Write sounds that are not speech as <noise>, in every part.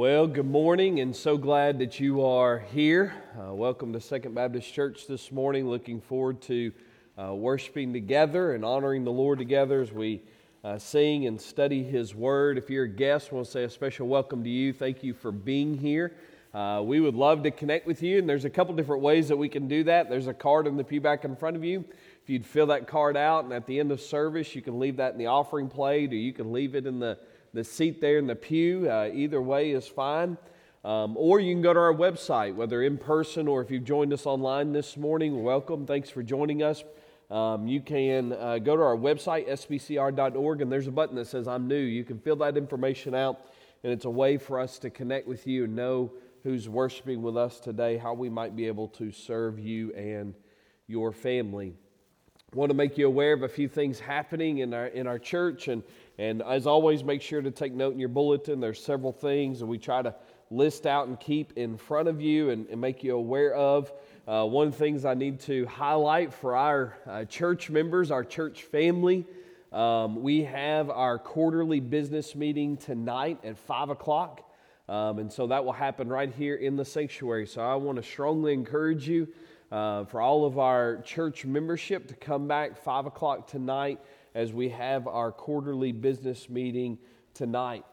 Well, good morning, and so glad that you are here. Uh, welcome to Second Baptist Church this morning. Looking forward to uh, worshiping together and honoring the Lord together as we uh, sing and study His Word. If you're a guest, I want to say a special welcome to you. Thank you for being here. Uh, we would love to connect with you, and there's a couple different ways that we can do that. There's a card in the pew back in front of you. If you'd fill that card out, and at the end of service, you can leave that in the offering plate, or you can leave it in the the seat there in the pew. Uh, either way is fine. Um, or you can go to our website, whether in person or if you've joined us online this morning. Welcome. Thanks for joining us. Um, you can uh, go to our website, sbcr.org, and there's a button that says I'm new. You can fill that information out, and it's a way for us to connect with you and know who's worshiping with us today, how we might be able to serve you and your family. I want to make you aware of a few things happening in our, in our church, and and as always, make sure to take note in your bulletin. There's several things that we try to list out and keep in front of you and, and make you aware of. Uh, one of the things I need to highlight for our uh, church members, our church family, um, we have our quarterly business meeting tonight at 5 o'clock. Um, and so that will happen right here in the sanctuary. So I want to strongly encourage you uh, for all of our church membership to come back 5 o'clock tonight as we have our quarterly business meeting tonight.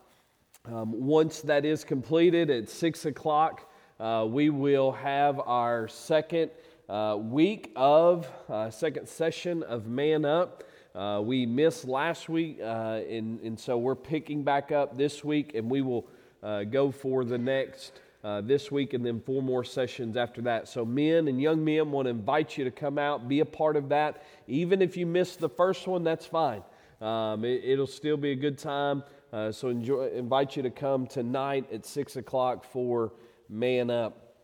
Um, once that is completed at 6 o'clock, uh, we will have our second uh, week of, uh, second session of Man Up. Uh, we missed last week, uh, and, and so we're picking back up this week, and we will uh, go for the next uh, this week and then four more sessions after that. So, men and young men want to invite you to come out, be a part of that. Even if you missed the first one, that's fine. Um, it, will still be a good time. Uh, so, enjoy, invite you to come tonight at 6 o'clock for Man Up.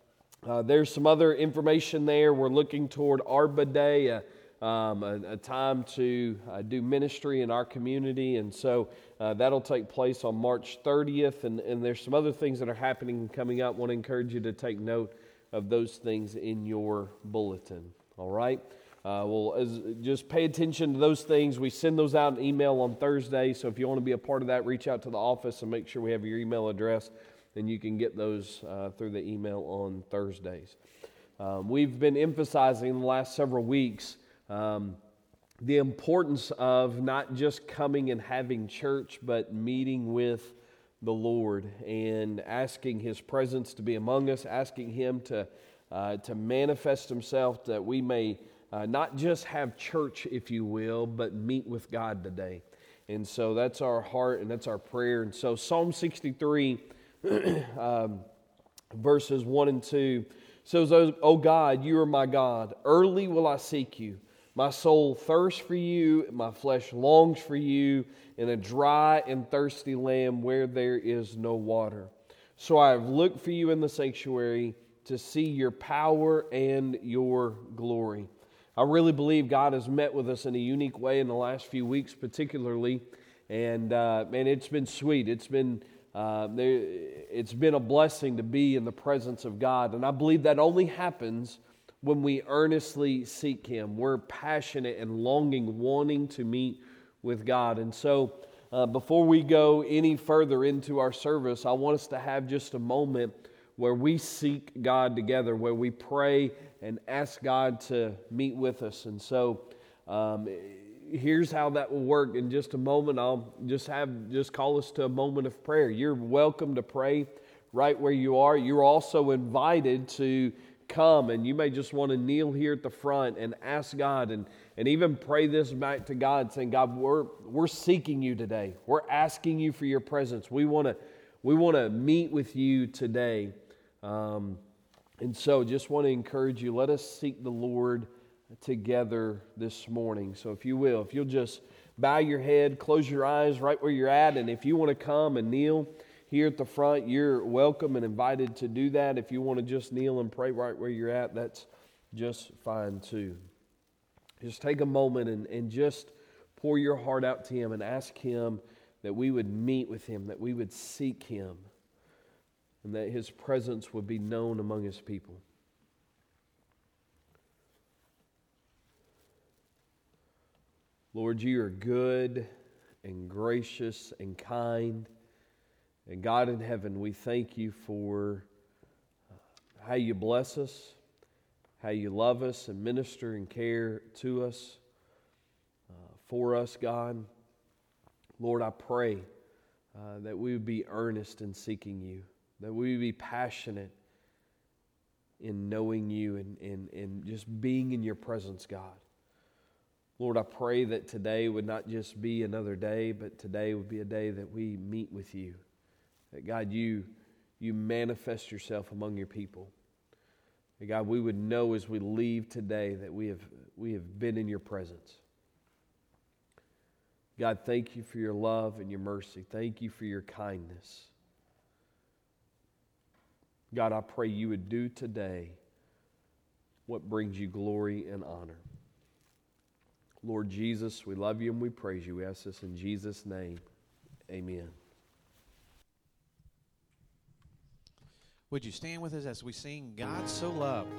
Uh, there's some other information there. We're looking toward Arbor Day. Um, a, a, time to uh, do ministry in our community. And so uh, that'll take place on March 30th. And, and there's some other things that are happening and coming up. I want to encourage you to take note of those things in your bulletin. All right? Uh, well, as, just pay attention to those things. We send those out in email on Thursday. So if you want to be a part of that, reach out to the office and make sure we have your email address. And you can get those uh, through the email on Thursdays. Um, we've been emphasizing the last several weeks um, the importance of not just coming and having church, but meeting with the Lord and asking His presence to be among us, asking Him to, uh, to manifest Himself that we may uh, not just have church, if you will, but meet with God today. And so that's our heart and that's our prayer. And so Psalm 63, <clears throat> um, verses 1 and 2 says, Oh God, you are my God. Early will I seek you. My soul thirsts for you, my flesh longs for you in a dry and thirsty land where there is no water. So I have looked for you in the sanctuary to see your power and your glory. I really believe God has met with us in a unique way in the last few weeks, particularly. And uh, man, it's been sweet. It's been uh, it's been a blessing to be in the presence of God, and I believe that only happens when we earnestly seek Him. We're passionate and longing, wanting to meet with God. And so, uh, before we go any further into our service, I want us to have just a moment where we seek God together, where we pray and ask God to meet with us. And so, um, here's how that will work. In just a moment, I'll just have just call us to a moment of prayer. You're welcome to pray right where you are. You're also invited to come and you may just want to kneel here at the front and ask God and, and even pray this back to God saying, God, we're, we're seeking you today. We're asking you for your presence. We want to we want to meet with you today. Um, and so just want to encourage you, let us seek the Lord together this morning. So if you will, if you'll just bow your head, close your eyes right where you're at, and if you want to come and kneel, here at the front, you're welcome and invited to do that. If you want to just kneel and pray right where you're at, that's just fine too. Just take a moment and, and just pour your heart out to Him and ask Him that we would meet with Him, that we would seek Him, and that His presence would be known among His people. Lord, you are good and gracious and kind And God in heaven, we thank you for uh, how you bless us, how you love us and minister and care to us, uh, for us, God. Lord, I pray uh, that we would be earnest in seeking you, that we would be passionate in knowing you and, and, and just being in your presence, God. Lord, I pray that today would not just be another day, but today would be a day that we meet with you. That God, you, you manifest yourself among your people. That God, we would know as we leave today that we have, we have been in your presence. God, thank you for your love and your mercy. Thank you for your kindness. God, I pray you would do today what brings you glory and honor. Lord Jesus, we love you and we praise you. We ask this in Jesus' name. Amen. Would you stand with us as we sing God So Loved?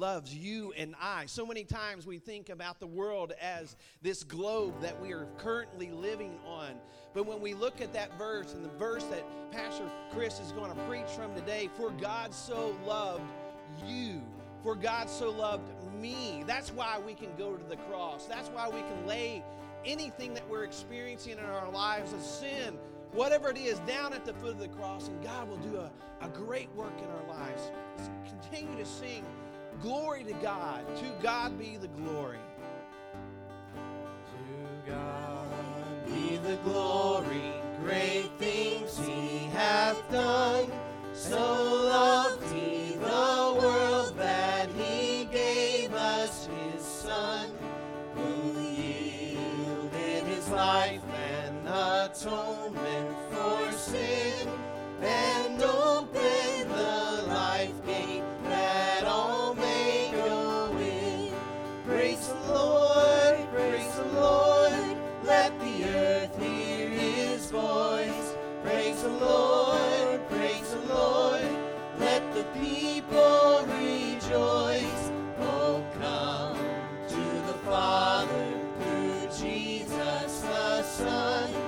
loves you and I. So many times we think about the world as this globe that we are currently living on. But when we look at that verse and the verse that Pastor Chris is going to preach from today, for God so loved you, for God so loved me. That's why we can go to the cross. That's why we can lay anything that we're experiencing in our lives of sin whatever it is, down at the foot of the cross, and God will do a, a great work in our lives. Let's continue to sing Glory to God. To God be the glory. To God be the glory. Great things he hath done. So loved he the world that he gave us his Son, who yielded his life and atonement for sin. And sun.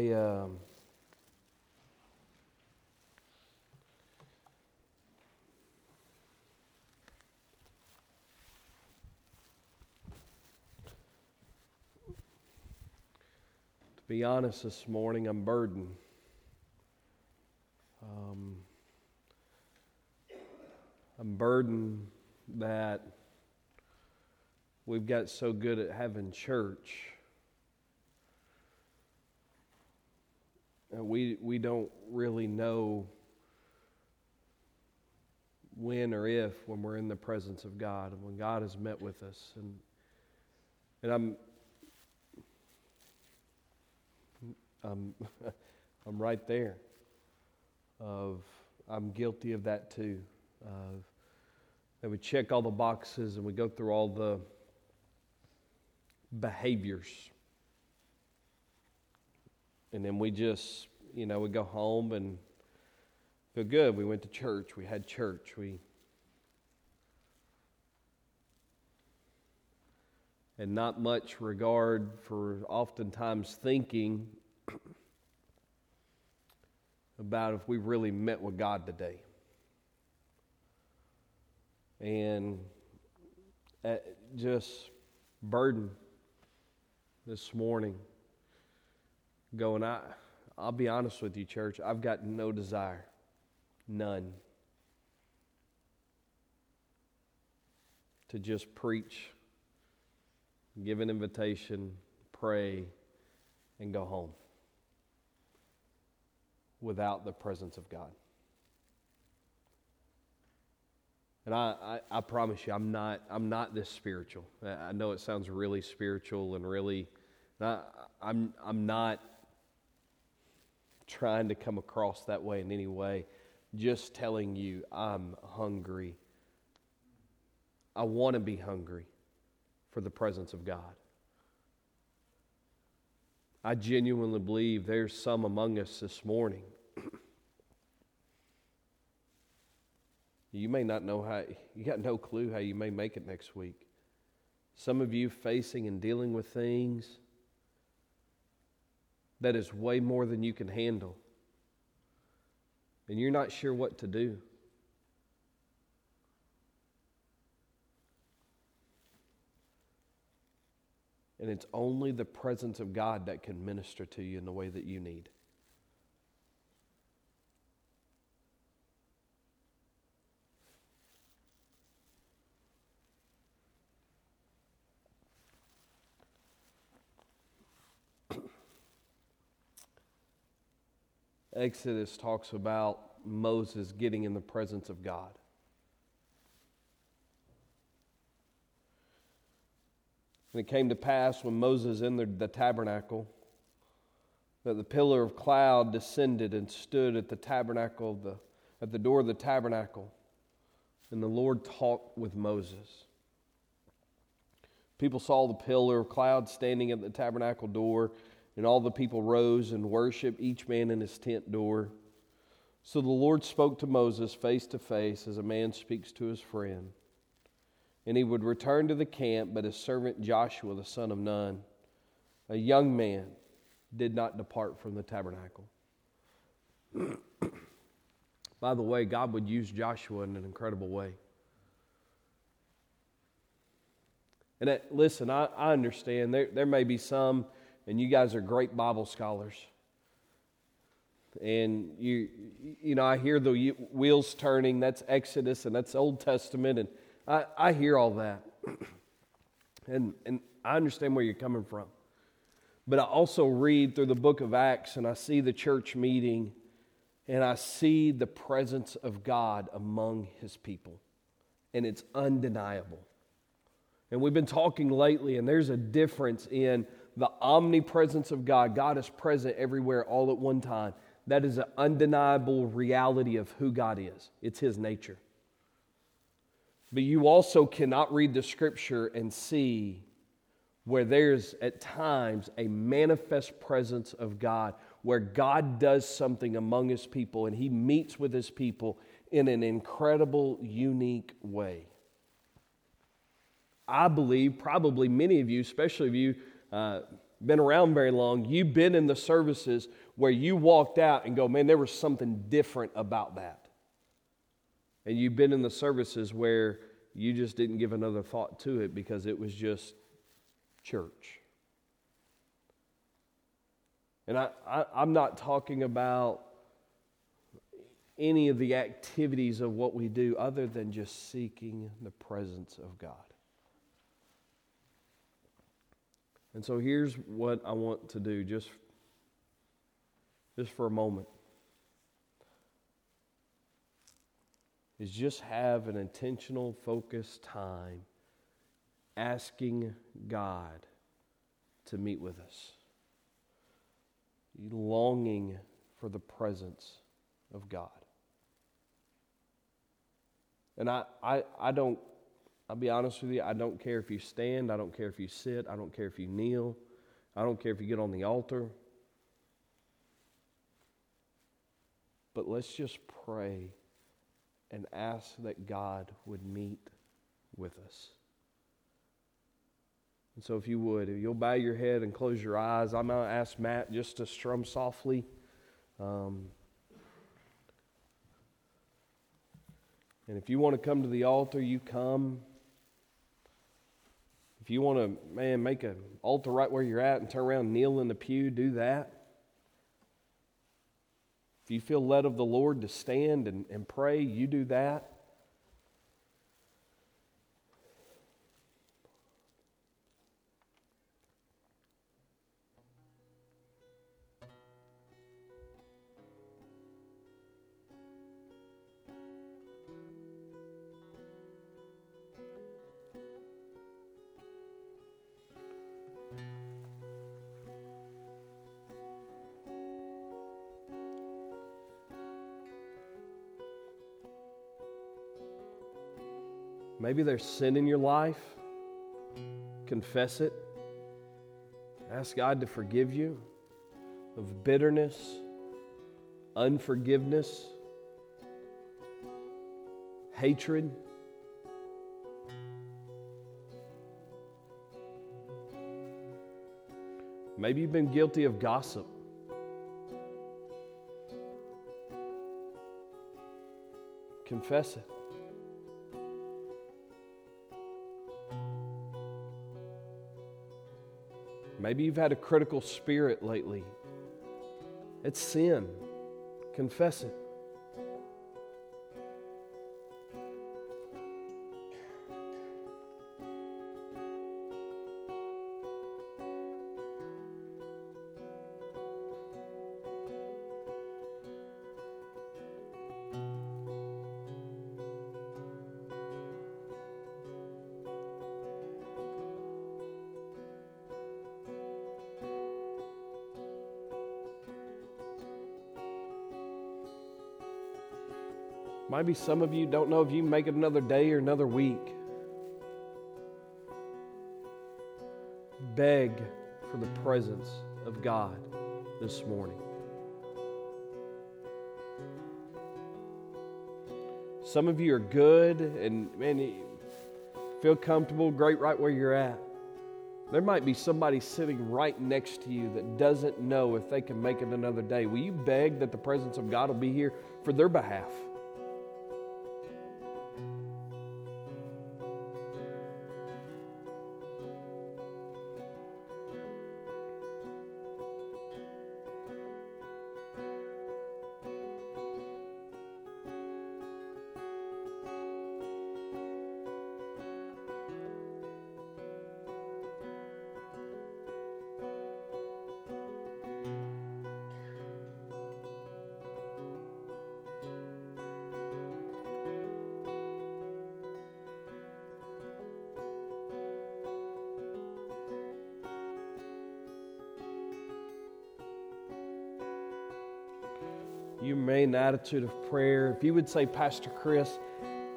I um, to be honest this morning, I'm burdened. Um, I'm burdened that we've got so good at having church. We, we don't really know when or if when we're in the presence of God and when God has met with us. And, and I'm, I'm, <laughs> I'm right there. Of I'm guilty of that too. Of that we check all the boxes and we go through all the behaviors. And then we just, you know, we go home and feel good. We went to church. We had church. We and not much regard for oftentimes thinking <clears throat> about if we really met with God today. And just burden this morning going, I, I'll be honest with you, church, I've got no desire, none, to just preach, give an invitation, pray, and go home without the presence of God. And I, I, I, promise you, I'm not, I'm not this spiritual. I know it sounds really spiritual and really, I, I'm, I'm not trying to come across that way in any way. Just telling you, I'm hungry. I want to be hungry for the presence of God. I genuinely believe there's some among us this morning. <clears throat> you may not know how, you got no clue how you may make it next week. Some of you facing and dealing with things that is way more than you can handle. And you're not sure what to do. And it's only the presence of God that can minister to you in the way that you need. Exodus talks about Moses getting in the presence of God. And it came to pass when Moses entered the tabernacle that the pillar of cloud descended and stood at the tabernacle, the, at the door of the tabernacle. And the Lord talked with Moses. People saw the pillar of cloud standing at the tabernacle door, and all the people rose and worshiped, each man in his tent door. So the Lord spoke to Moses face to face as a man speaks to his friend and he would return to the camp, but his servant Joshua, the son of Nun, a young man, did not depart from the tabernacle. <clears throat> By the way, God would use Joshua in an incredible way. And that, listen, I, I understand there, there may be some, and you guys are great Bible scholars. And you, you know, I hear the wheels turning. That's Exodus and that's Old Testament, and I, I hear all that. <clears throat> And, and I understand where you're coming from. But I also read through the book of Acts and I see the church meeting and I see the presence of God among his people. And it's undeniable. And we've been talking lately, and there's a difference in the omnipresence of God. God is present everywhere all at one time. That is an undeniable reality of who God is, it's his nature. But you also cannot read the scripture and see where there's at times a manifest presence of God, where God does something among his people and he meets with his people in an incredible, unique way. I believe probably many of you, especially of you uh, been around very long, you've been in the services where you walked out and go, man, there was something different about that. And you've been in the services where you just didn't give another thought to it because it was just church. And I, I, am not talking about any of the activities of what we do other than just seeking the presence of God. And so here's what I want to do just, just for a moment. Is just have an intentional, focused time asking God to meet with us, longing for the presence of God. And I, I, I don't, I'll be honest with you, I don't care if you stand, I don't care if you sit, I don't care if you kneel, I don't care if you get on the altar. But let's just pray and ask that God would meet with us. And so, if you would, if you'll bow your head and close your eyes, I'm going to ask Matt just to strum softly. Um, And if you want to come to the altar, you come. If you want to, man, make an altar right where you're at and turn around kneel in the pew, do that. If you feel led of the Lord to stand and, and pray, you do that. Maybe there's sin in your life. Confess it. Ask God to forgive you of bitterness, unforgiveness, hatred. Maybe you've been guilty of gossip. Confess it. Maybe you've had a critical spirit lately. It's sin. Confess it. Maybe some of you don't know if you make it another day or another week. Beg for the presence of God this morning. Some of you are good and man, feel comfortable, great right where you're at. There might be somebody sitting right next to you that doesn't know if they can make it another day. Will you beg that the presence of God will be here for their behalf? Attitude of prayer, if you would say, Pastor Chris,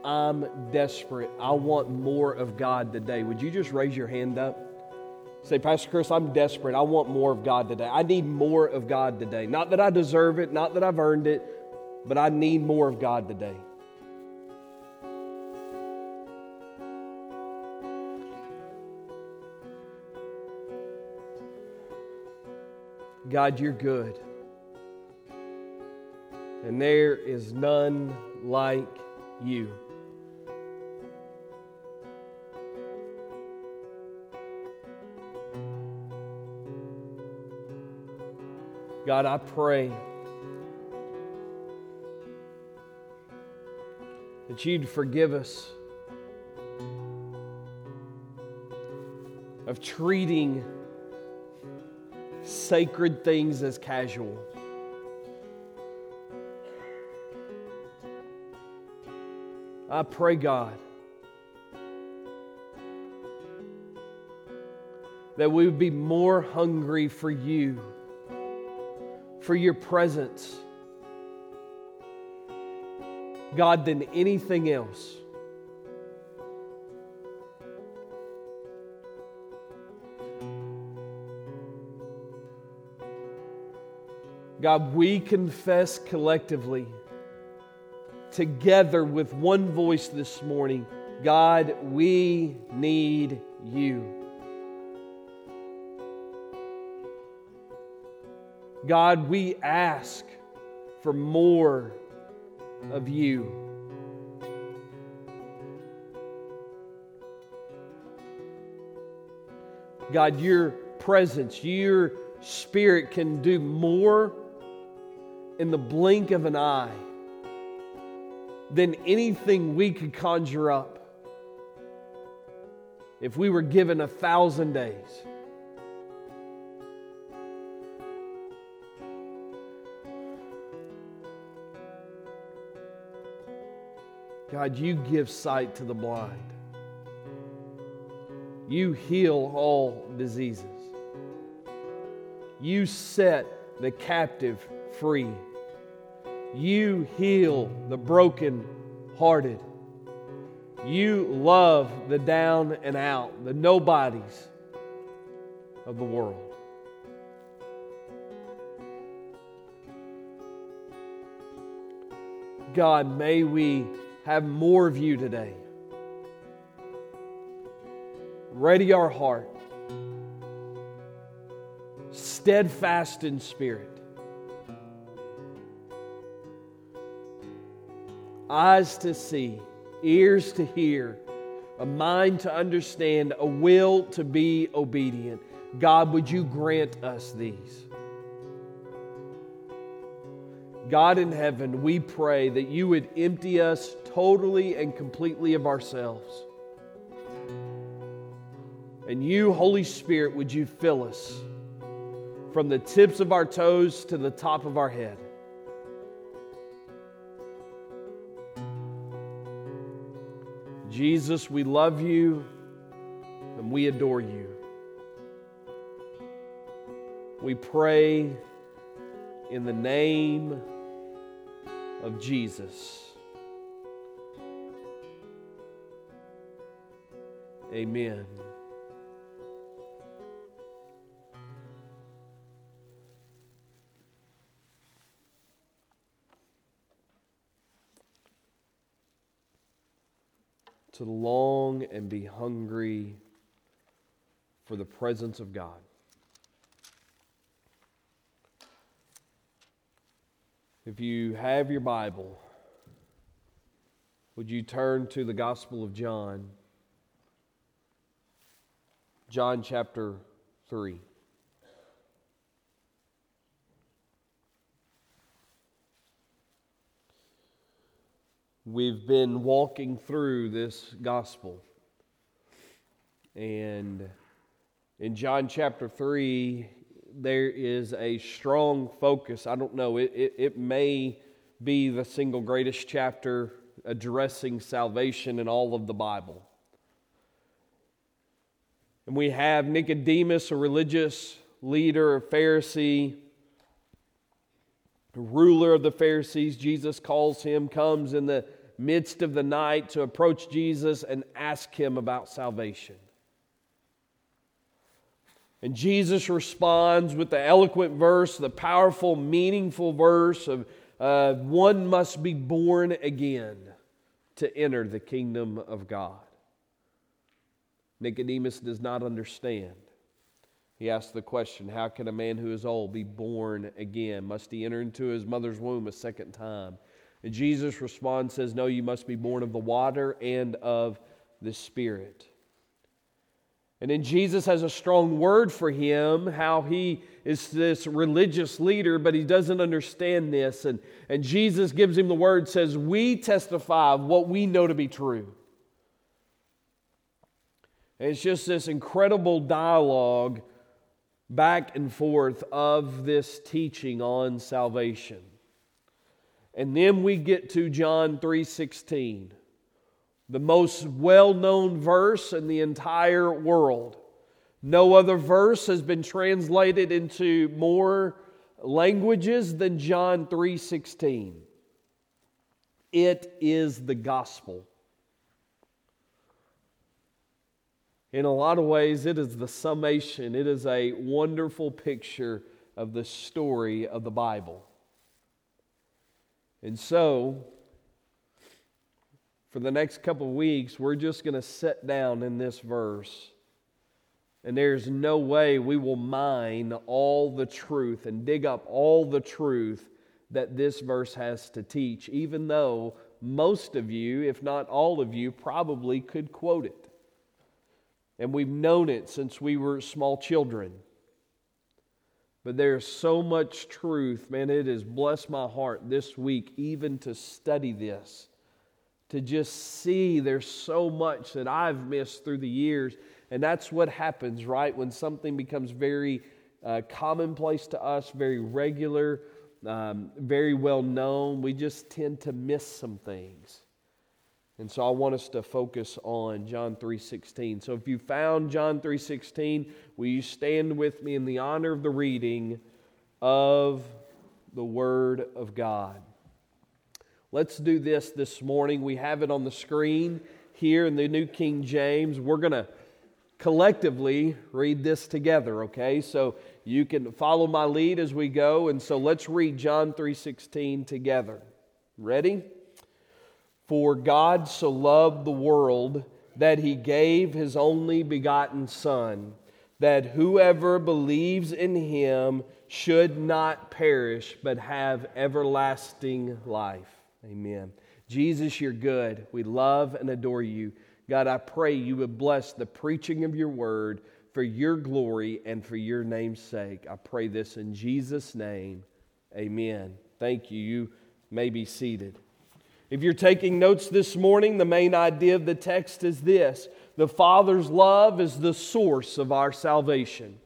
I'm desperate. I want more of God today. Would you just raise your hand up? Say, Pastor Chris, I'm desperate. I want more of God today. I need more of God today. Not that I deserve it, not that I've earned it, but I need more of God today. God, you're good. And there is none like you. God, I pray that you'd forgive us of treating sacred things as casual. I pray, God, that we would be more hungry for you for your presence, God, than anything else. God, we confess collectively, together with one voice this morning God, we need you. God, we ask for more of you. God, your presence, your spirit can do more in the blink of an eye than anything we could conjure up if we were given a thousand days. God, you give sight to the blind. You heal all diseases. You set the captive free. You heal the broken hearted. You love the down and out, the nobodies of the world. God, may we have more of you today. Ready our heart, steadfast in spirit, eyes to see, ears to hear, a mind to understand, a will to be obedient. God, would you grant us these? God in heaven, we pray that you would empty us totally and completely of ourselves. And you, Holy Spirit, would you fill us from the tips of our toes to the top of our head? Jesus, we love you and we adore you. We pray in the name of Jesus. Amen. To long and be hungry for the presence of God. If you have your Bible, would you turn to the Gospel of John? John chapter 3. We've been walking through this gospel. And in John chapter 3, there is a strong focus. I don't know, it, it, it may be the single greatest chapter addressing salvation in all of the Bible. And we have Nicodemus, a religious leader, a Pharisee, a ruler of the Pharisees. Jesus calls him, comes in the midst of the night to approach Jesus and ask him about salvation. And Jesus responds with the eloquent verse, the powerful, meaningful verse of uh, one must be born again to enter the kingdom of God. Nicodemus does not understand. He asked the question How can a man who is old be born again? Must he enter into his mother's womb a second time? And Jesus responds, says, No, you must be born of the water and of the Spirit. And then Jesus has a strong word for him, how he is this religious leader, but he doesn't understand this. And, and Jesus gives him the word, says, We testify of what we know to be true. And it's just this incredible dialogue back and forth of this teaching on salvation. And then we get to John 3:16 the most well known verse in the entire world. No other verse has been translated into more languages than John 3:16. It is the gospel. In a lot of ways, it is the summation, it is a wonderful picture of the story of the Bible. And so, for the next couple of weeks, we're just going to sit down in this verse. And there's no way we will mine all the truth and dig up all the truth that this verse has to teach, even though most of you, if not all of you, probably could quote it. And we've known it since we were small children. But there's so much truth, man. It has blessed my heart this week even to study this to just see there's so much that I've missed through the years. And that's what happens, right? When something becomes very uh, commonplace to us, very regular, um, very well known, we just tend to miss some things. And so I want us to focus on John 3:16. So if you found John 3:16, will you stand with me in the honor of the reading of the word of God? Let's do this this morning. We have it on the screen here in the New King James. We're going to collectively read this together, okay? So you can follow my lead as we go and so let's read John 3:16 together. Ready? For God so loved the world that he gave his only begotten son that whoever believes in him should not perish but have everlasting life. Amen. Jesus, you're good. We love and adore you. God, I pray you would bless the preaching of your word for your glory and for your name's sake. I pray this in Jesus' name. Amen. Thank you. You may be seated. If you're taking notes this morning, the main idea of the text is this the Father's love is the source of our salvation.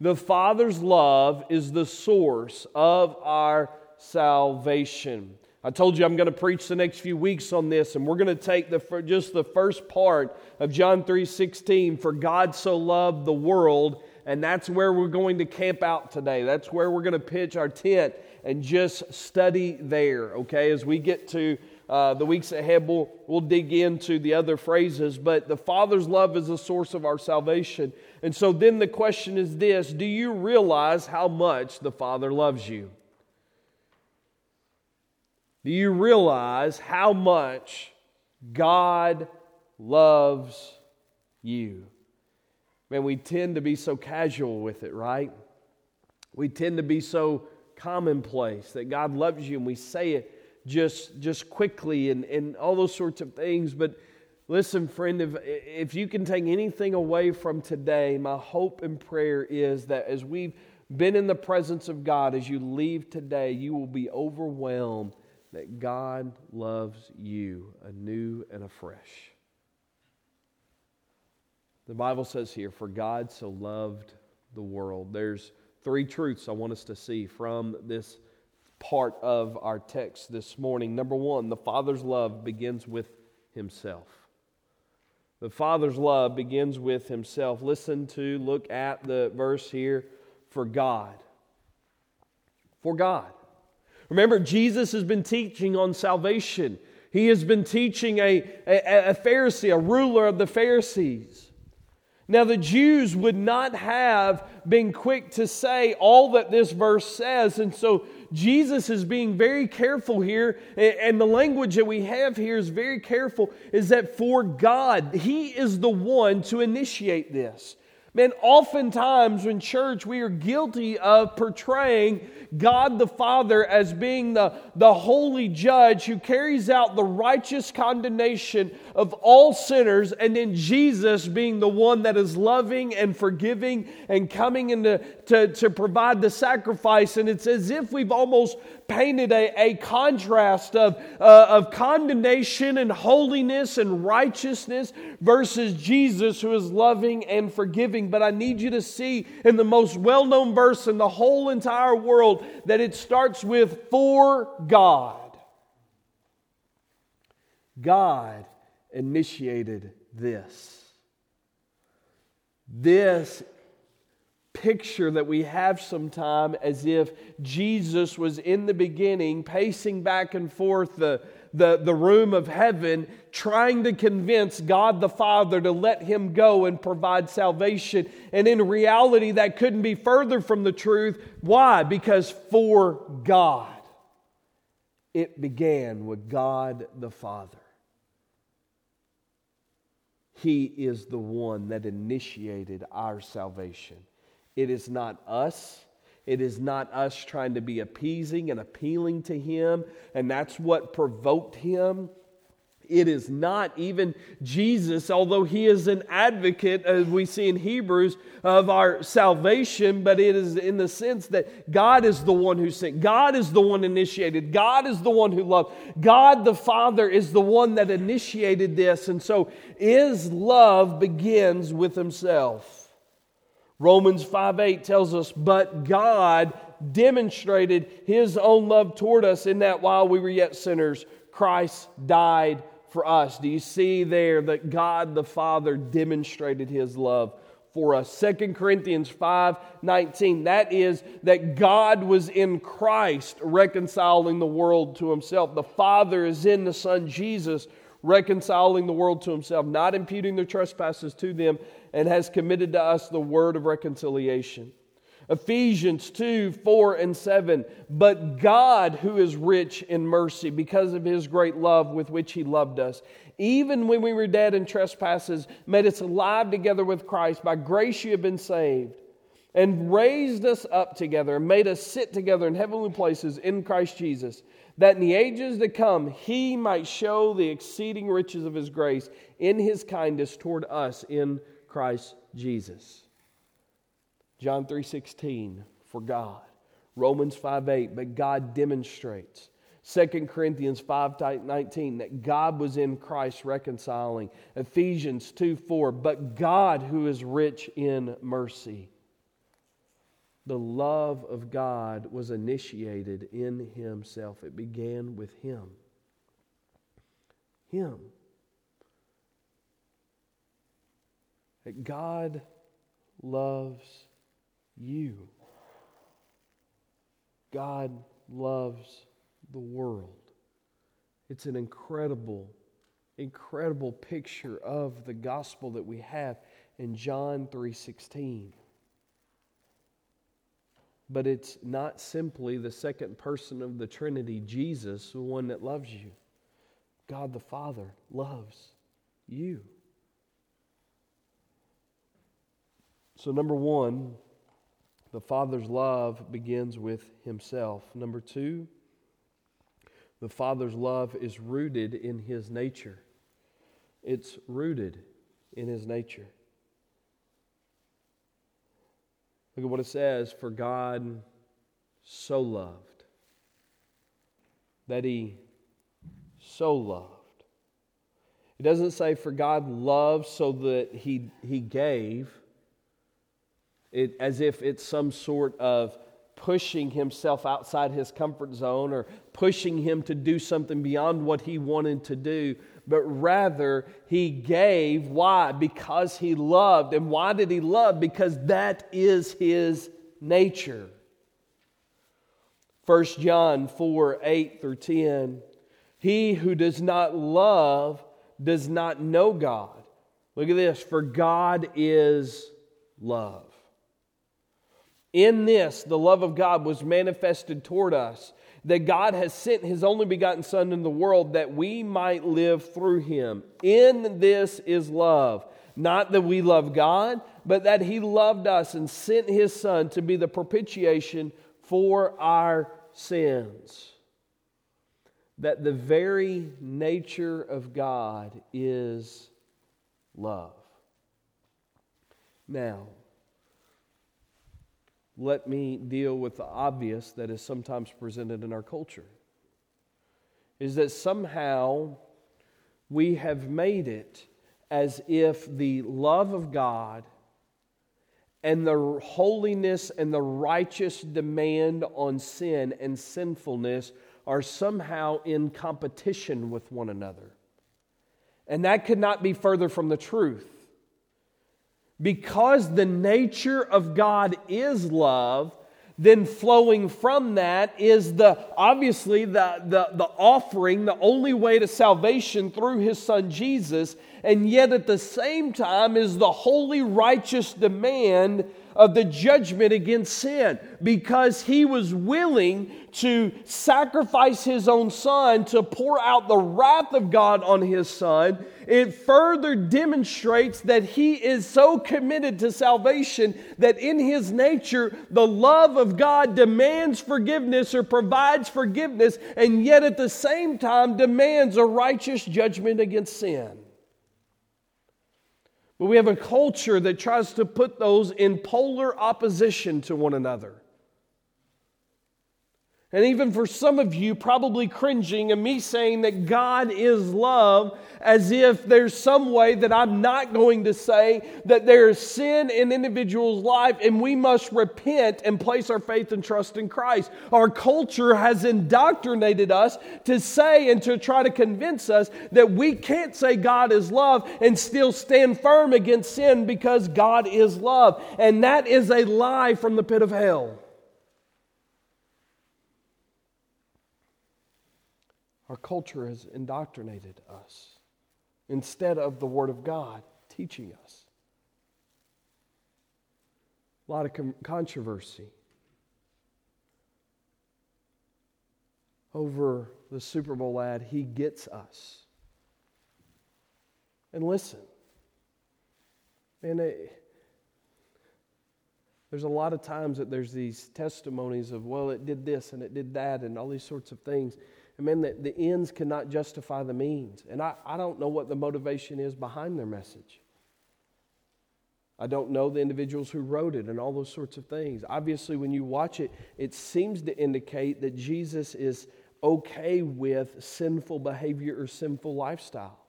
The Father's love is the source of our salvation. I told you I'm going to preach the next few weeks on this, and we're going to take the, just the first part of John 3:16. For God so loved the world, and that's where we're going to camp out today. That's where we're going to pitch our tent and just study there. Okay, as we get to uh, the weeks ahead, we'll, we'll dig into the other phrases. But the Father's love is the source of our salvation, and so then the question is this: Do you realize how much the Father loves you? Do you realize how much God loves you? Man, we tend to be so casual with it, right? We tend to be so commonplace that God loves you and we say it just, just quickly and, and all those sorts of things. But listen, friend, if, if you can take anything away from today, my hope and prayer is that as we've been in the presence of God, as you leave today, you will be overwhelmed that God loves you anew and afresh. The Bible says here, for God so loved the world. There's three truths I want us to see from this part of our text this morning. Number one, the Father's love begins with Himself. The Father's love begins with Himself. Listen to, look at the verse here for God. For God. Remember, Jesus has been teaching on salvation. He has been teaching a, a, a, Pharisee, a ruler of the Pharisees. Now, the Jews would not have been quick to say all that this verse says, and so Jesus is being very careful here, and the language that we have here is very careful, is that for God, He is the one to initiate this. Man, oftentimes in church, we are guilty of portraying God the Father as being the, the holy judge who carries out the righteous condemnation of all sinners, and then Jesus being the one that is loving and forgiving and coming in to, to, to provide the sacrifice. And it's as if we've almost painted a, a contrast of, uh, of condemnation and holiness and righteousness versus Jesus who is loving and forgiving. But I need you to see in the most well known verse in the whole entire world that it starts with for God. God initiated this. This picture that we have sometime as if Jesus was in the beginning, pacing back and forth the, the, the room of heaven, trying to convince God the Father to let him go and provide salvation. And in reality, that couldn't be further from the truth. Why? Because for God, it began with God the Father. He is the one that initiated our salvation. It is not us. It is not us trying to be appeasing and appealing to Him, and that's what provoked Him. It is not even Jesus, although He is an advocate, as we see in Hebrews, of our salvation, but it is in the sense that God is the one who sent. God is the one initiated. God is the one who loved. God the Father is the one that initiated this. And so His love begins with Himself. Romans 5 8 tells us, But God demonstrated his own love toward us in that while we were yet sinners, Christ died for us. Do you see there that God the Father demonstrated his love for us? Second Corinthians 5 19, that is, that God was in Christ reconciling the world to himself. The Father is in the Son Jesus reconciling the world to himself, not imputing their trespasses to them, and has committed to us the word of reconciliation. Ephesians 2 4 and 7. But God, who is rich in mercy, because of his great love with which he loved us, even when we were dead in trespasses, made us alive together with Christ. By grace you have been saved, and raised us up together, and made us sit together in heavenly places in Christ Jesus that in the ages to come he might show the exceeding riches of his grace in his kindness toward us in Christ Jesus. John 3:16 for God. Romans 5:8 but God demonstrates 2 Corinthians 5:19 that God was in Christ reconciling. Ephesians 2:4 but God who is rich in mercy the love of God was initiated in Himself. It began with Him. Him. That God loves you. God loves the world. It's an incredible, incredible picture of the gospel that we have in John 3:16 but it's not simply the second person of the Trinity, Jesus, the one that loves you. God the Father loves you. So, number one, the Father's love begins with Himself. Number two, the Father's love is rooted in His nature. It's rooted in His nature. Look at what it says For God so loved that he so loved. It doesn't say for God loved so that he, he gave, it, as if it's some sort of pushing himself outside his comfort zone or pushing him to do something beyond what he wanted to do but rather he gave. Why? Because he loved. And why did he love? Because that is his nature. 1 John 4 8 through 10. He who does not love does not know God. Look at this, for God is love. In this, the love of God was manifested toward us that God has sent his only begotten Son in the world that we might live through him. In this is love. Not that we love God, but that he loved us and sent his Son to be the propitiation for our sins. That the very nature of God is love. Now, let me deal with the obvious that is sometimes presented in our culture is that somehow we have made it as if the love of God and the holiness and the righteous demand on sin and sinfulness are somehow in competition with one another. And that could not be further from the truth. Because the nature of God is love, then flowing from that is the obviously the, the, the offering, the only way to salvation through his son Jesus, and yet at the same time is the holy righteous demand of the judgment against sin because he was willing to sacrifice his own son to pour out the wrath of God on his son. It further demonstrates that he is so committed to salvation that in his nature, the love of God demands forgiveness or provides forgiveness, and yet at the same time demands a righteous judgment against sin. But we have a culture that tries to put those in polar opposition to one another. And even for some of you, probably cringing and me saying that God is love, as if there's some way that I'm not going to say that there is sin in individual's life and we must repent and place our faith and trust in Christ. Our culture has indoctrinated us to say and to try to convince us that we can't say God is love and still stand firm against sin because God is love. And that is a lie from the pit of hell. Our culture has indoctrinated us instead of the Word of God teaching us. A lot of com- controversy over the Super Bowl ad, He Gets Us. And listen, man, it, there's a lot of times that there's these testimonies of, well, it did this and it did that and all these sorts of things. And man, the, the ends cannot justify the means. And I, I don't know what the motivation is behind their message. I don't know the individuals who wrote it and all those sorts of things. Obviously, when you watch it, it seems to indicate that Jesus is okay with sinful behavior or sinful lifestyle.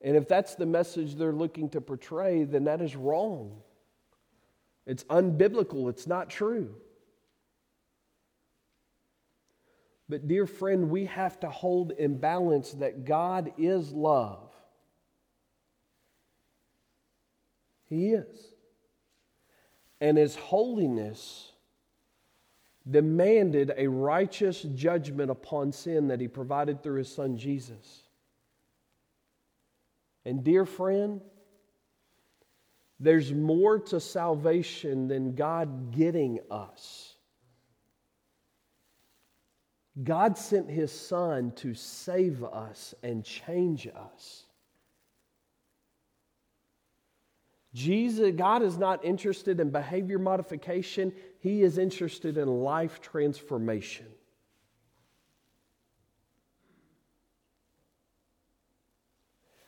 And if that's the message they're looking to portray, then that is wrong. It's unbiblical, it's not true. But, dear friend, we have to hold in balance that God is love. He is. And His holiness demanded a righteous judgment upon sin that He provided through His Son Jesus. And, dear friend, there's more to salvation than God getting us. God sent his son to save us and change us. Jesus, God is not interested in behavior modification, He is interested in life transformation.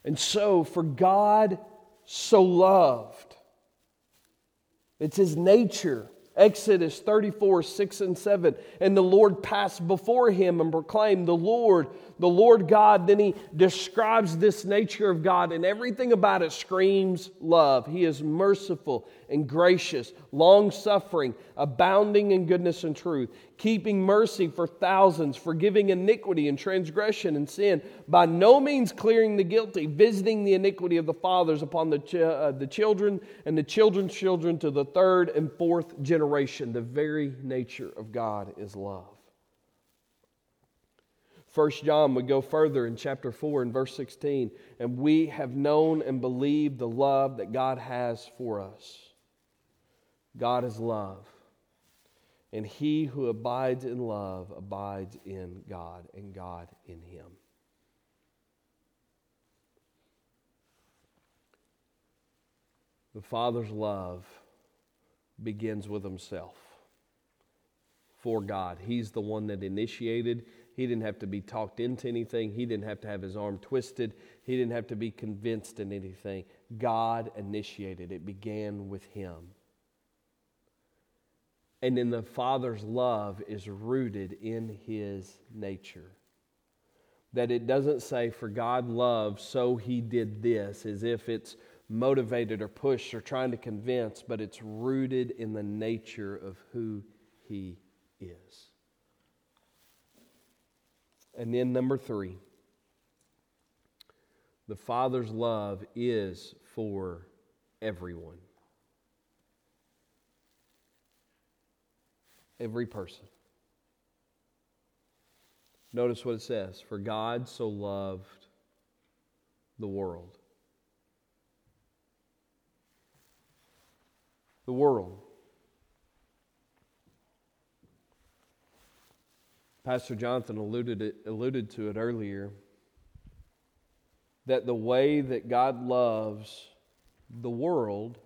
And so, for God so loved, it's His nature Exodus 34, 6 and 7. And the Lord passed before him and proclaimed, The Lord, the Lord God. Then he describes this nature of God, and everything about it screams love. He is merciful and gracious, long suffering, abounding in goodness and truth, keeping mercy for thousands, forgiving iniquity and transgression and sin, by no means clearing the guilty, visiting the iniquity of the fathers upon the, ch- uh, the children and the children's children to the third and fourth generation. The very nature of God is love. First John would go further in chapter 4 and verse 16, and we have known and believed the love that God has for us. God is love. And he who abides in love abides in God, and God in him. The Father's love begins with Himself for God. He's the one that initiated. He didn't have to be talked into anything, He didn't have to have His arm twisted, He didn't have to be convinced in anything. God initiated, it began with Him. And then the Father's love is rooted in His nature that it doesn't say, for God loved, so he did this, as if it's motivated or pushed or trying to convince, but it's rooted in the nature of who he is. And then, number three, the Father's love is for everyone. Every person. Notice what it says For God so loved the world. The world. Pastor Jonathan alluded, it, alluded to it earlier that the way that God loves the world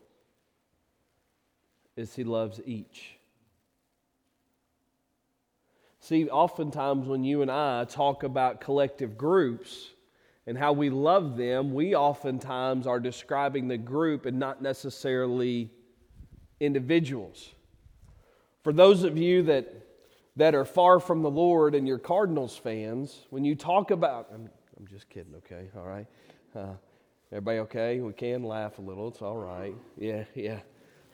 is He loves each. See, oftentimes when you and I talk about collective groups and how we love them, we oftentimes are describing the group and not necessarily individuals. For those of you that, that are far from the Lord and you're Cardinals fans, when you talk about, I'm, I'm just kidding, okay, all right. Uh, everybody okay? We can laugh a little, it's all right. Yeah, yeah.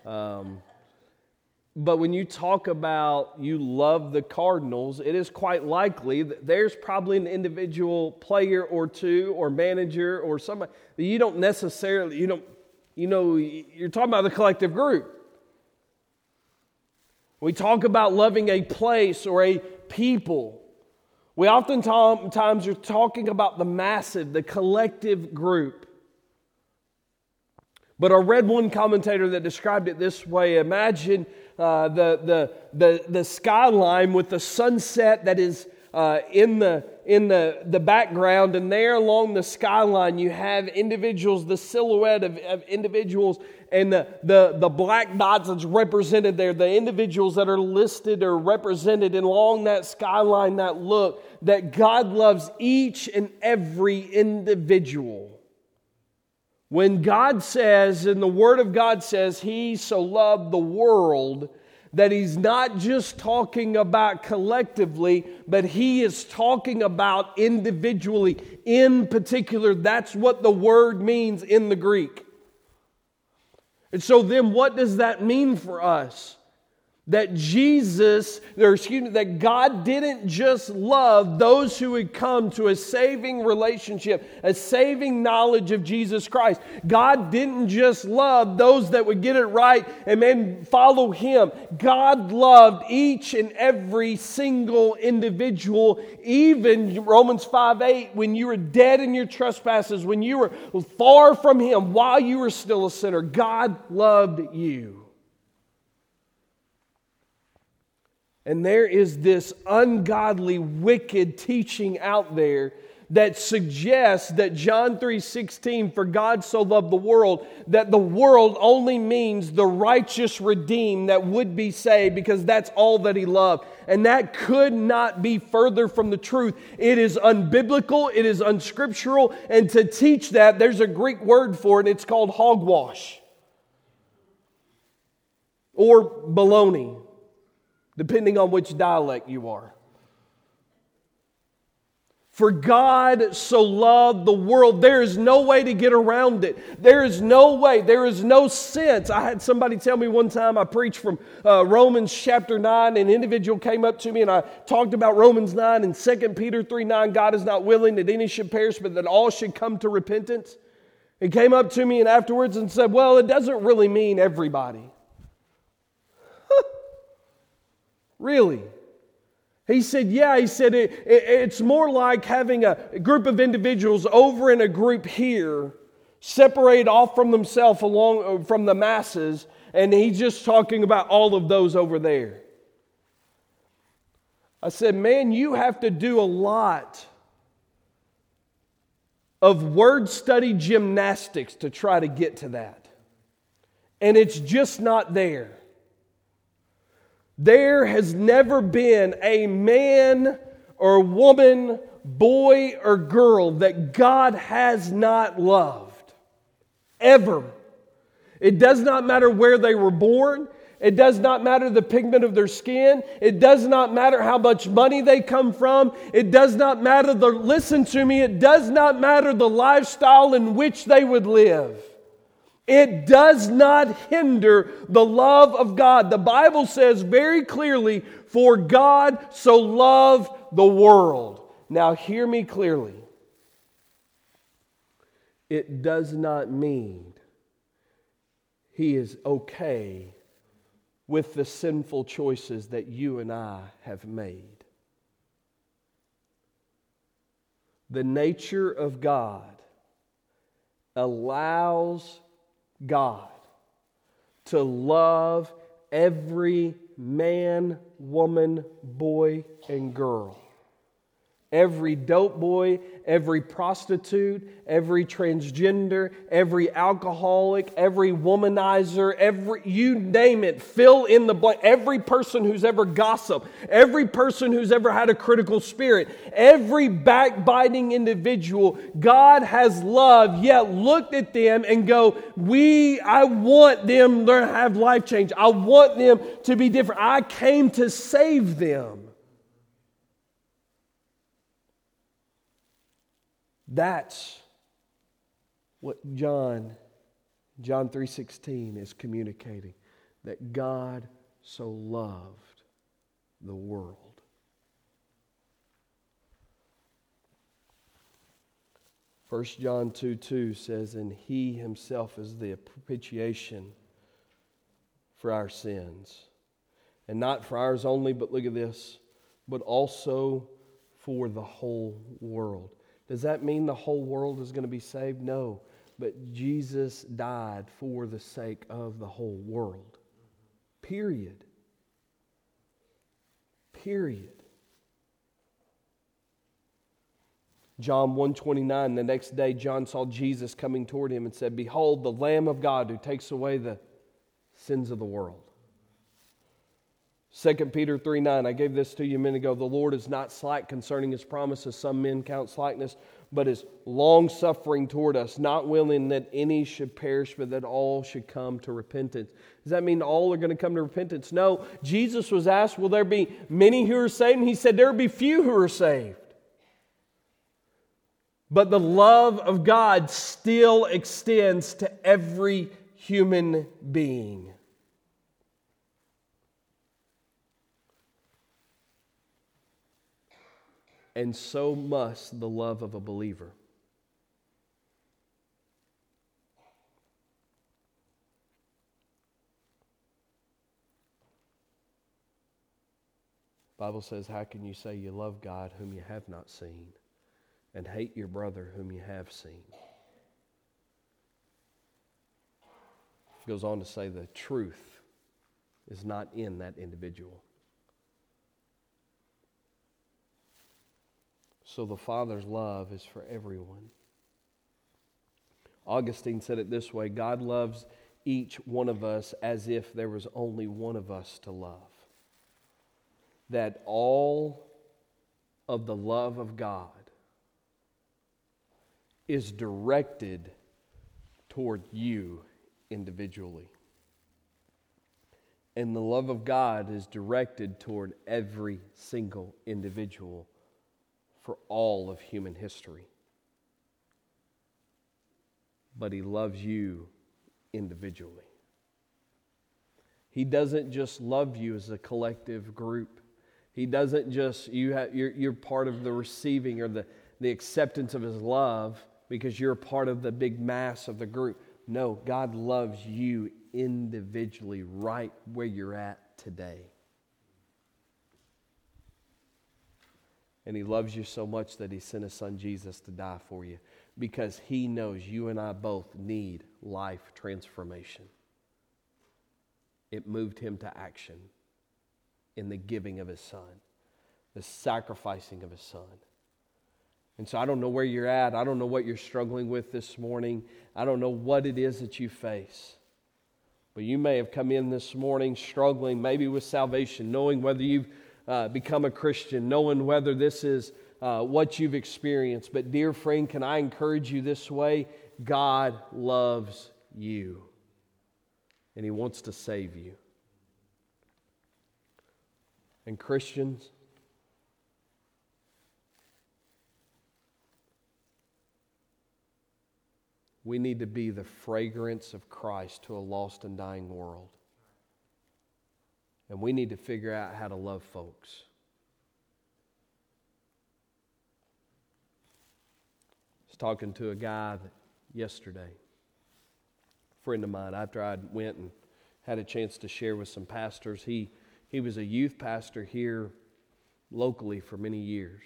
Um, but when you talk about you love the Cardinals, it is quite likely that there's probably an individual player or two or manager or somebody that you don't necessarily, you don't, you know, you're talking about the collective group. We talk about loving a place or a people. We oftentimes are talking about the massive, the collective group. But I read one commentator that described it this way Imagine uh, the, the, the, the skyline with the sunset that is uh, in, the, in the, the background, and there along the skyline, you have individuals, the silhouette of, of individuals, and the, the, the black dots that's represented there, the individuals that are listed or represented along that skyline, that look, that God loves each and every individual. When God says, and the Word of God says, He so loved the world, that He's not just talking about collectively, but He is talking about individually. In particular, that's what the word means in the Greek. And so, then what does that mean for us? That Jesus, or excuse me, that God didn't just love those who had come to a saving relationship, a saving knowledge of Jesus Christ. God didn't just love those that would get it right and then follow Him. God loved each and every single individual, even Romans 5 8, when you were dead in your trespasses, when you were far from Him, while you were still a sinner, God loved you. And there is this ungodly, wicked teaching out there that suggests that John 3:16 for God so loved the world that the world only means the righteous redeemed that would be saved because that's all that he loved. And that could not be further from the truth. It is unbiblical it is unscriptural and to teach that there's a Greek word for it it's called hogwash or baloney depending on which dialect you are. For God so loved the world, there is no way to get around it. There is no way, there is no sense. I had somebody tell me one time, I preached from uh, Romans chapter 9, an individual came up to me and I talked about Romans 9 and 2 Peter 3 9. God is not willing that any should perish, but that all should come to repentance. He came up to me and afterwards and said, Well, it doesn't really mean everybody. Really? He said, Yeah, he said, it, it, it's more like having a group of individuals over in a group here, separated off from themselves along uh, from the masses, and he's just talking about all of those over there. I said, Man, you have to do a lot of word study gymnastics to try to get to that. and it's just not there. There has never been a man or woman, boy or girl that God has not loved. Ever. It does not matter where they were born. It does not matter the pigment of their skin. It does not matter how much money they come from. It does not matter the, listen to me, it does not matter the lifestyle in which they would live. It does not hinder the love of God. The Bible says very clearly, for God so loved the world. Now, hear me clearly. It does not mean he is okay with the sinful choices that you and I have made. The nature of God allows God to love every man, woman, boy, and girl Every dope boy, every prostitute, every transgender, every alcoholic, every womanizer, every you name it, fill in the blank. Every person who's ever gossiped, every person who's ever had a critical spirit, every backbiting individual, God has loved, yet looked at them and go, "We I want them to have life change. I want them to be different. I came to save them." That's what John John 3:16 is communicating that God so loved the world. First John 2 2 says, And he himself is the propitiation for our sins. And not for ours only, but look at this, but also for the whole world. Does that mean the whole world is going to be saved? No. But Jesus died for the sake of the whole world. Period. Period. John 129 the next day John saw Jesus coming toward him and said behold the lamb of God who takes away the sins of the world 2 Peter 3 9, I gave this to you a minute ago. The Lord is not slack concerning his promises, some men count slackness, but is long suffering toward us, not willing that any should perish, but that all should come to repentance. Does that mean all are going to come to repentance? No. Jesus was asked, Will there be many who are saved? And he said, There will be few who are saved. But the love of God still extends to every human being. And so must the love of a believer. Bible says, How can you say you love God whom you have not seen and hate your brother whom you have seen? It goes on to say the truth is not in that individual. So the Father's love is for everyone. Augustine said it this way God loves each one of us as if there was only one of us to love. That all of the love of God is directed toward you individually. And the love of God is directed toward every single individual for all of human history. But He loves you individually. He doesn't just love you as a collective group. He doesn't just, you have, you're, you're part of the receiving or the, the acceptance of His love because you're part of the big mass of the group. No, God loves you individually right where you're at today. And he loves you so much that he sent his son Jesus to die for you because he knows you and I both need life transformation. It moved him to action in the giving of his son, the sacrificing of his son. And so I don't know where you're at. I don't know what you're struggling with this morning. I don't know what it is that you face. But you may have come in this morning struggling maybe with salvation, knowing whether you've uh, become a Christian, knowing whether this is uh, what you've experienced. But, dear friend, can I encourage you this way? God loves you, and He wants to save you. And, Christians, we need to be the fragrance of Christ to a lost and dying world. And we need to figure out how to love folks. I was talking to a guy yesterday, a friend of mine, after I went and had a chance to share with some pastors. He, he was a youth pastor here locally for many years.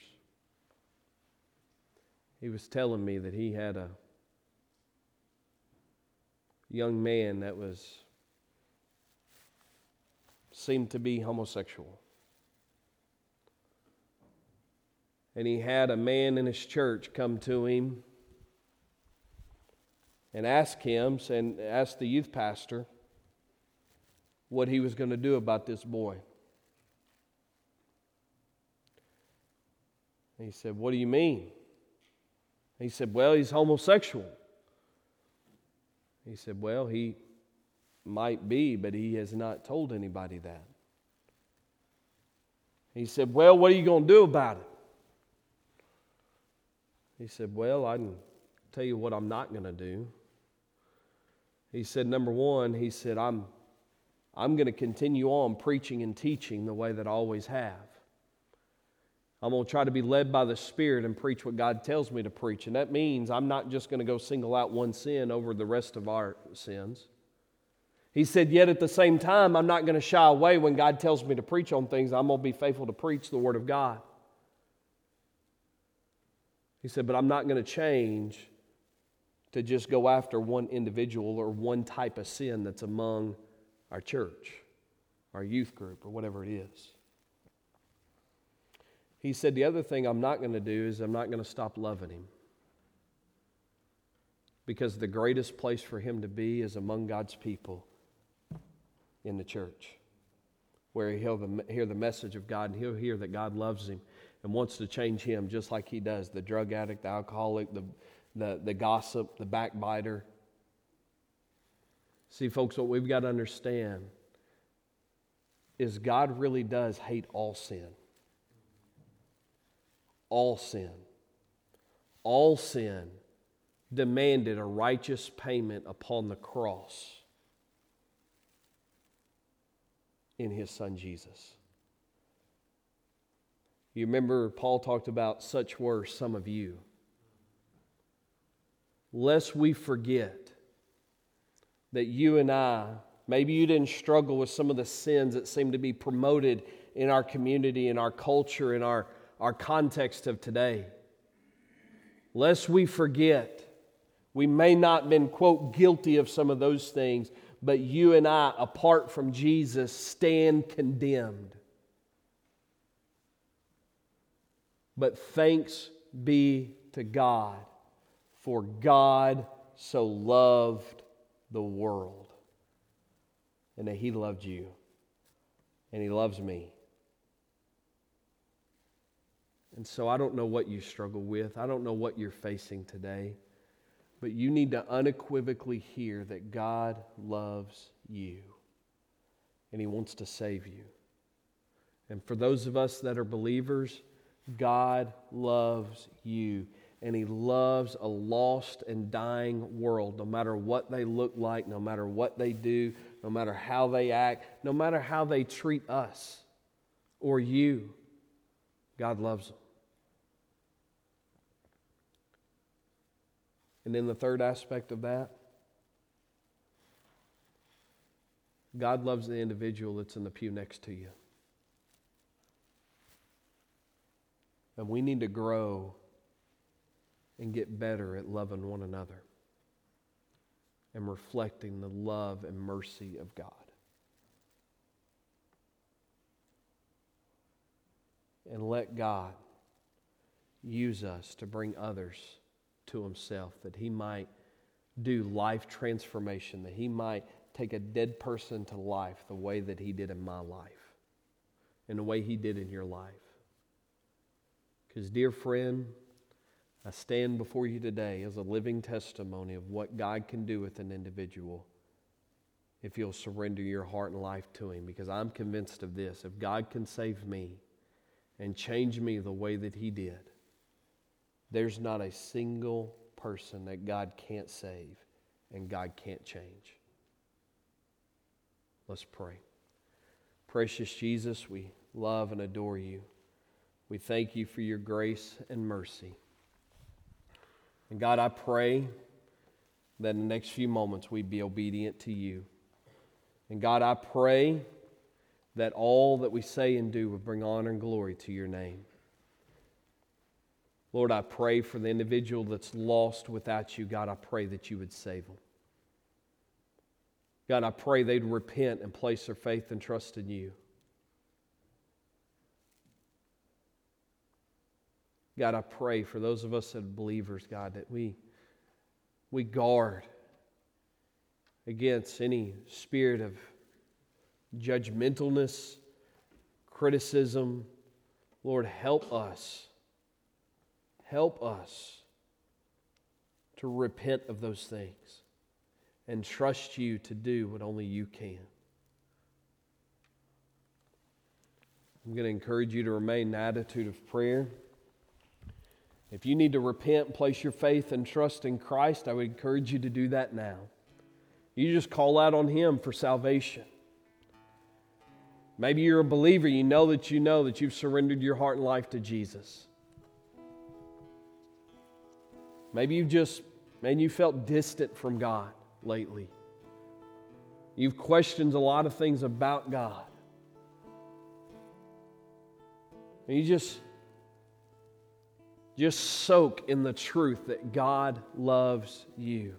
He was telling me that he had a young man that was seemed to be homosexual. And he had a man in his church come to him and ask him, and ask the youth pastor what he was going to do about this boy. And he said, What do you mean? he said, Well, he's homosexual. He said, Well, he might be, but he has not told anybody that. He said, Well, what are you going to do about it? He said, Well, I can tell you what I'm not going to do. He said, Number one, he said, I'm, I'm going to continue on preaching and teaching the way that I always have. I'm going to try to be led by the Spirit and preach what God tells me to preach. And that means I'm not just going to go single out one sin over the rest of our sins. He said, Yet at the same time, I'm not going to shy away when God tells me to preach on things. I'm going to be faithful to preach the Word of God. He said, But I'm not going to change to just go after one individual or one type of sin that's among our church, our youth group, or whatever it is. He said, The other thing I'm not going to do is I'm not going to stop loving him. Because the greatest place for him to be is among God's people in the church, where he'll hear the message of God and he'll hear that God loves him and wants to change him just like he does the drug addict, the alcoholic, the, the, the gossip, the backbiter. See, folks, what we've got to understand is God really does hate all sin all sin. All sin demanded a righteous payment upon the cross in his son Jesus. You remember Paul talked about such were some of you. Lest we forget that you and I, maybe you didn't struggle with some of the sins that seem to be promoted in our community, in our culture, in our our context of today. Lest we forget, we may not have been, quote, guilty of some of those things, but you and I, apart from Jesus, stand condemned. But thanks be to God, for God so loved the world, and that He loved you, and He loves me. And so I don't know what you struggle with. I don't know what you're facing today. But you need to unequivocally hear that God loves you and He wants to save you. And for those of us that are believers, God loves you and He loves a lost and dying world, no matter what they look like, no matter what they do, no matter how they act, no matter how they treat us or you. God loves them. And then the third aspect of that God loves the individual that's in the pew next to you. And we need to grow and get better at loving one another and reflecting the love and mercy of God. And let God use us to bring others to himself, that he might do life transformation, that he might take a dead person to life the way that He did in my life and the way He did in your life. Because, dear friend, I stand before you today as a living testimony of what God can do with an individual if you'll surrender your heart and life to Him. Because I'm convinced of this if God can save me and change me the way that He did, there's not a single person that God can't save and God can't change. Let's pray. Precious Jesus, we love and adore you. We thank you for your grace and mercy. And God, I pray that in the next few moments we be obedient to you. And God, I pray that all that we say and do will bring honor and glory to your name. Lord, I pray for the individual that's lost without you. God, I pray that you would save them. God, I pray they'd repent and place their faith and trust in you. God, I pray for those of us that are believers, God, that we, we guard against any spirit of judgmentalness, criticism. Lord, help us. Help us to repent of those things and trust you to do what only you can. I'm going to encourage you to remain in attitude of prayer. If you need to repent place your faith and trust in Christ, I would encourage you to do that now. You just call out on Him for salvation. Maybe you're a believer, you know that you know that you've surrendered your heart and life to Jesus. Maybe you've just, man, you felt distant from God lately. You've questioned a lot of things about God. And you just just soak in the truth that God loves you.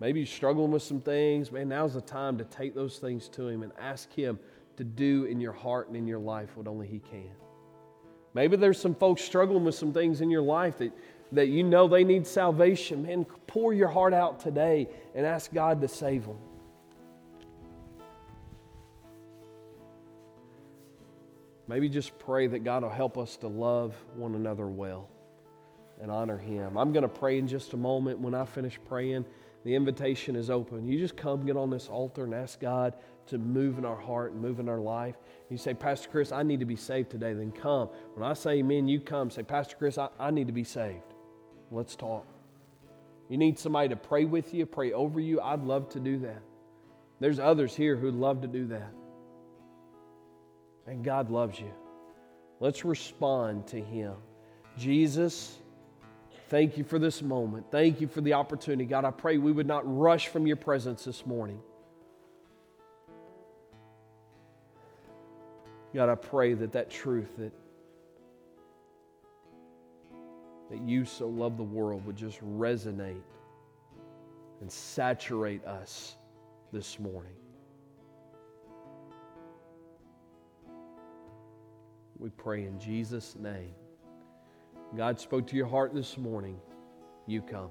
Maybe you're struggling with some things. Man, now's the time to take those things to Him and ask Him to do in your heart and in your life what only He can. Maybe there's some folks struggling with some things in your life that, that you know they need salvation. Man, pour your heart out today and ask God to save them. Maybe just pray that God will help us to love one another well and honor Him. I'm going to pray in just a moment. When I finish praying, the invitation is open. You just come get on this altar and ask God to move in our heart and move in our life. You say, Pastor Chris, I need to be saved today. Then come. When I say amen, you come. Say, Pastor Chris, I, I need to be saved. Let's talk. You need somebody to pray with you, pray over you. I'd love to do that. There's others here who'd love to do that. And God loves you. Let's respond to Him. Jesus, thank you for this moment. Thank you for the opportunity. God, I pray we would not rush from your presence this morning. God, I pray that that truth that that you so love the world would just resonate and saturate us this morning. We pray in Jesus' name. God spoke to your heart this morning. You come.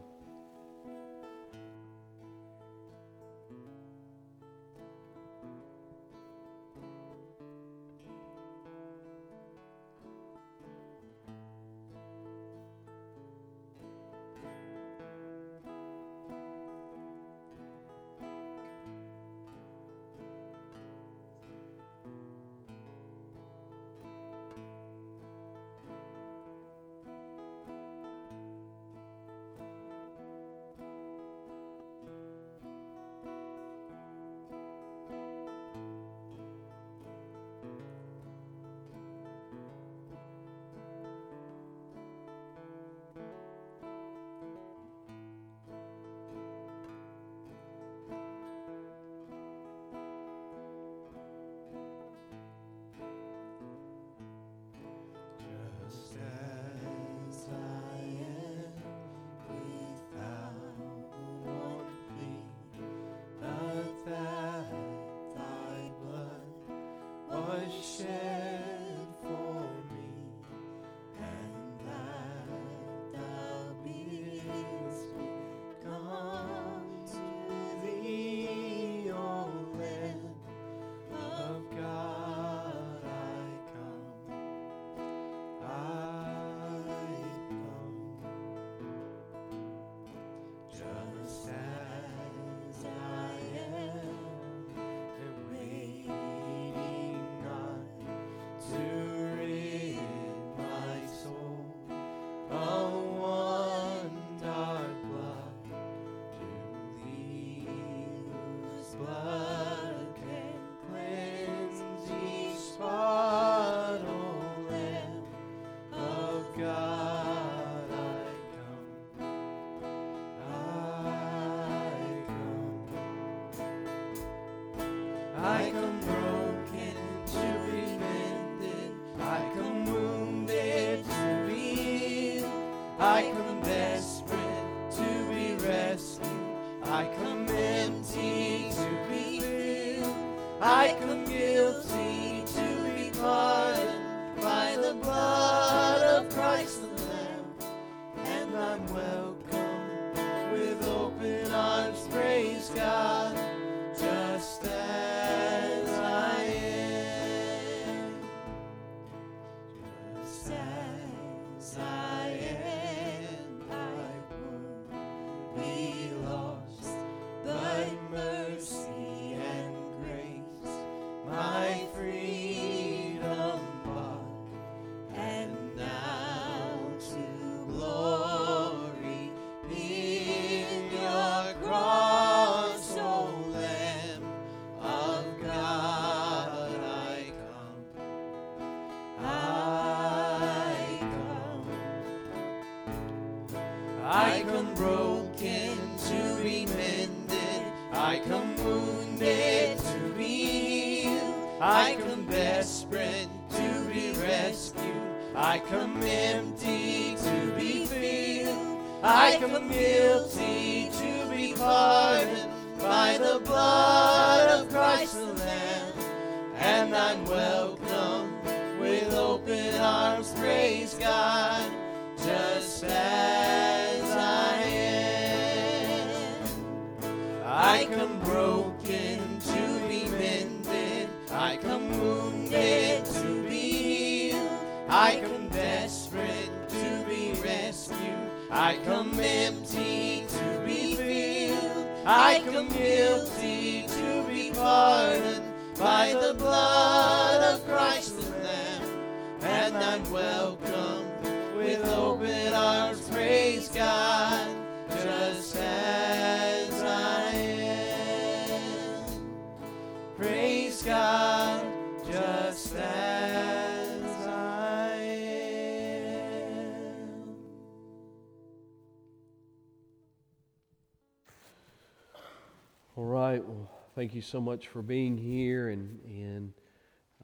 You so much for being here, and and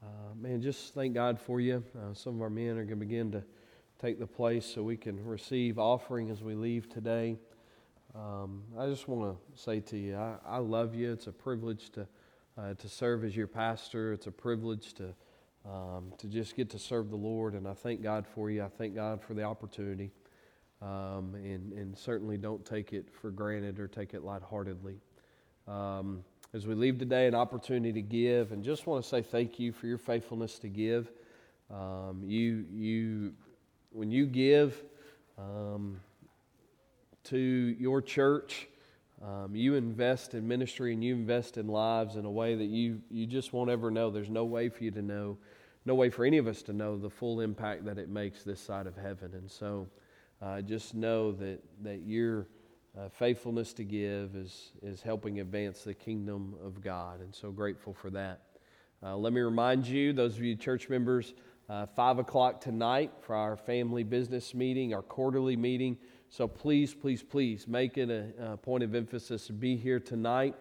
uh, man, just thank God for you. Uh, some of our men are going to begin to take the place so we can receive offering as we leave today. Um, I just want to say to you, I, I love you. It's a privilege to uh, to serve as your pastor. It's a privilege to um, to just get to serve the Lord, and I thank God for you. I thank God for the opportunity, um, and and certainly don't take it for granted or take it lightheartedly. Um, as we leave today, an opportunity to give, and just want to say thank you for your faithfulness to give. Um, you you when you give um, to your church, um, you invest in ministry and you invest in lives in a way that you you just won't ever know. There's no way for you to know, no way for any of us to know the full impact that it makes this side of heaven. And so, uh, just know that that your uh, faithfulness to give is is helping advance the kingdom of God. And so grateful for that. Uh, let me remind you, those of you church members, uh, 5 o'clock tonight for our family business meeting, our quarterly meeting. So please, please, please make it a, a point of emphasis to be here tonight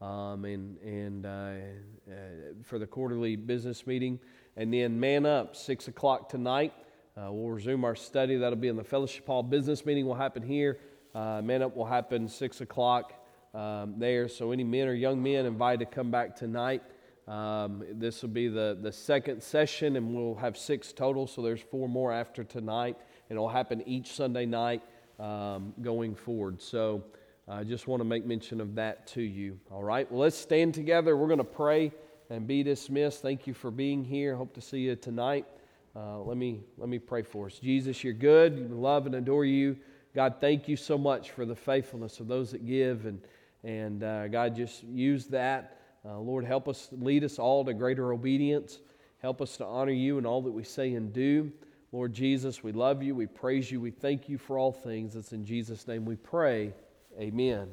um, and, and uh, uh, for the quarterly business meeting. And then man up, 6 o'clock tonight. Uh, we'll resume our study. That'll be in the Fellowship Hall business meeting will happen here. Uh, man up will happen 6 o'clock um, there. So any men or young men invited to come back tonight. Um, this will be the, the second session, and we'll have six total, so there's four more after tonight, and it'll happen each Sunday night um, going forward. So I just want to make mention of that to you. All right, well, let's stand together. We're going to pray and be dismissed. Thank you for being here. Hope to see you tonight. Uh, let me let me pray for us. Jesus, you're good. We love and adore you. God, thank you so much for the faithfulness of those that give, and and uh, God, just use that. Uh, Lord, help us, lead us all to greater obedience. Help us to honor you in all that we say and do. Lord Jesus, we love you, we praise you, we thank you for all things. It's in Jesus' name we pray. Amen.